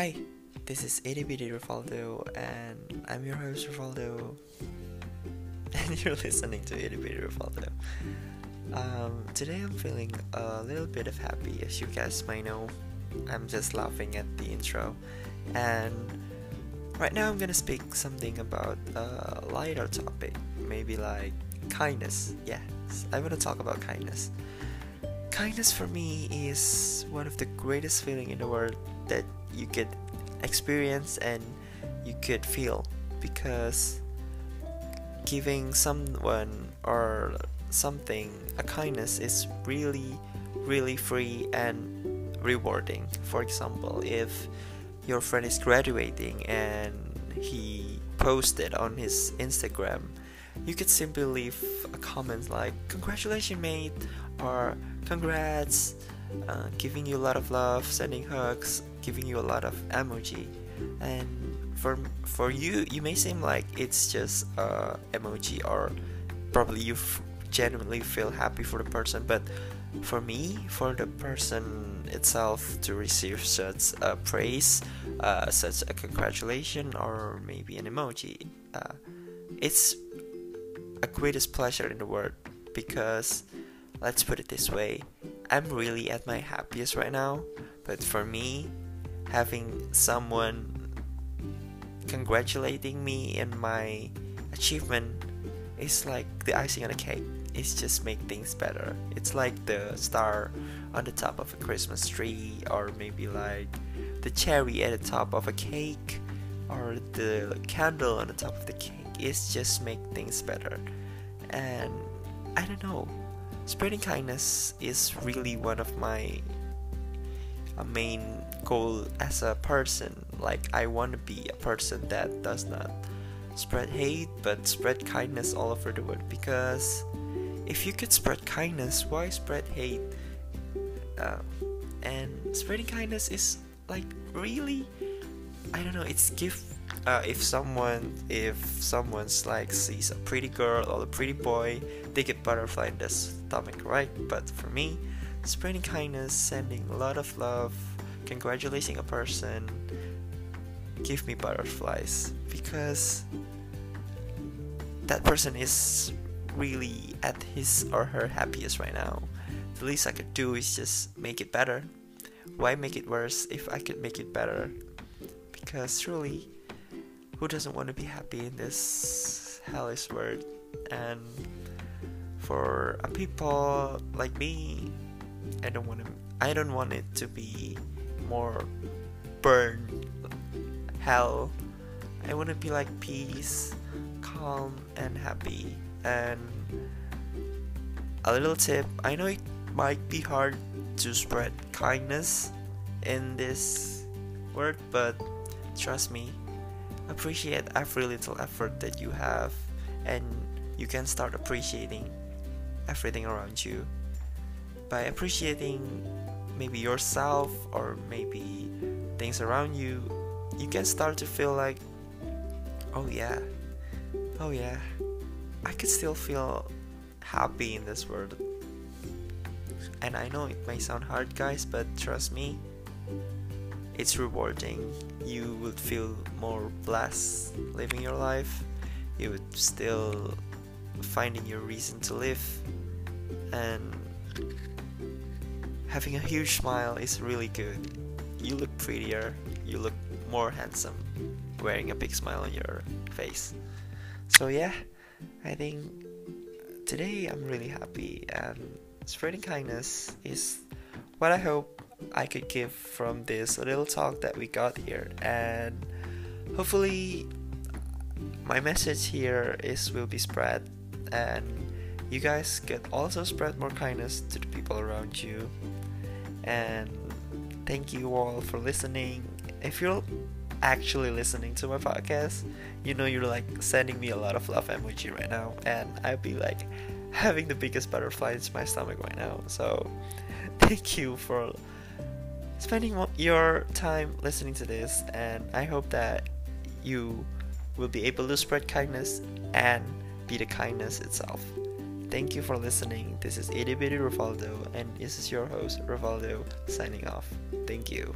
Hi, this is Itty Bitty Rivaldo, and I'm your host Rivaldo, and you're listening to Itty Bitty Rivaldo. Um, today I'm feeling a little bit of happy, as you guys might know. I'm just laughing at the intro, and right now I'm gonna speak something about a lighter topic, maybe like kindness. Yes, I want to talk about kindness. Kindness for me is one of the greatest feeling in the world that you could experience and you could feel because giving someone or something a kindness is really really free and rewarding. For example if your friend is graduating and he posted on his instagram you could simply leave a comment like congratulations mate or congrats uh, giving you a lot of love sending hugs giving you a lot of emoji. And for for you you may seem like it's just a emoji or probably you genuinely feel happy for the person but for me for the person itself to receive such a praise uh, such a congratulation or maybe an emoji uh, it's a greatest pleasure in the world because let's put it this way i'm really at my happiest right now but for me having someone congratulating me in my achievement is like the icing on the cake. It's just make things better. It's like the star on the top of a Christmas tree, or maybe like the cherry at the top of a cake, or the candle on the top of the cake. It's just make things better. And I don't know, spreading kindness is really one of my uh, main goal as a person. Like I want to be a person that does not spread hate but spread kindness all over the world. Because if you could spread kindness why spread hate? Uh, and spreading kindness is like really i don't know it's give uh, if someone if someone's like sees a pretty girl or a pretty boy they get butterfly in their stomach right? But for me spreading kindness, sending a lot of love, congratulating a person, give me butterflies because that person is really at his or her happiest right now. The least I could do is just make it better. Why make it worse if I could make it better? Because truly, who doesn't want to be happy in this hellish world? And for a people like me I don't want to. I don't want it to be more burn hell. I want to be like peace, calm, and happy. And a little tip I know it might be hard to spread kindness in this world, but trust me, appreciate every little effort that you have, and you can start appreciating everything around you by appreciating maybe yourself or maybe things around you, you can start to feel like, oh yeah, oh yeah, I could still feel happy in this world. And I know it may sound hard, guys, but trust me, it's rewarding. You would feel more blessed living your life. You would still finding your reason to live, and having a huge smile is really good. You look prettier, you look more handsome wearing a big smile on your face. So, yeah, I think today I'm really happy, and spreading kindness is what I hope I could give from this little talk that we got here. And hopefully, my message here is will be spread and you guys could also spread more kindness to the people around you and thank you all for listening. If you're actually listening to my podcast, you know you're like sending me a lot of love emoji right now, and I'd be like having the biggest butterflies in my stomach right now. So, thank you for spending your time listening to this, and I hope that you will be able to spread kindness and be the kindness itself. Thank you for listening. This is Itty Bitty Rivaldo, and this is your host, Rivaldo, signing off. Thank you.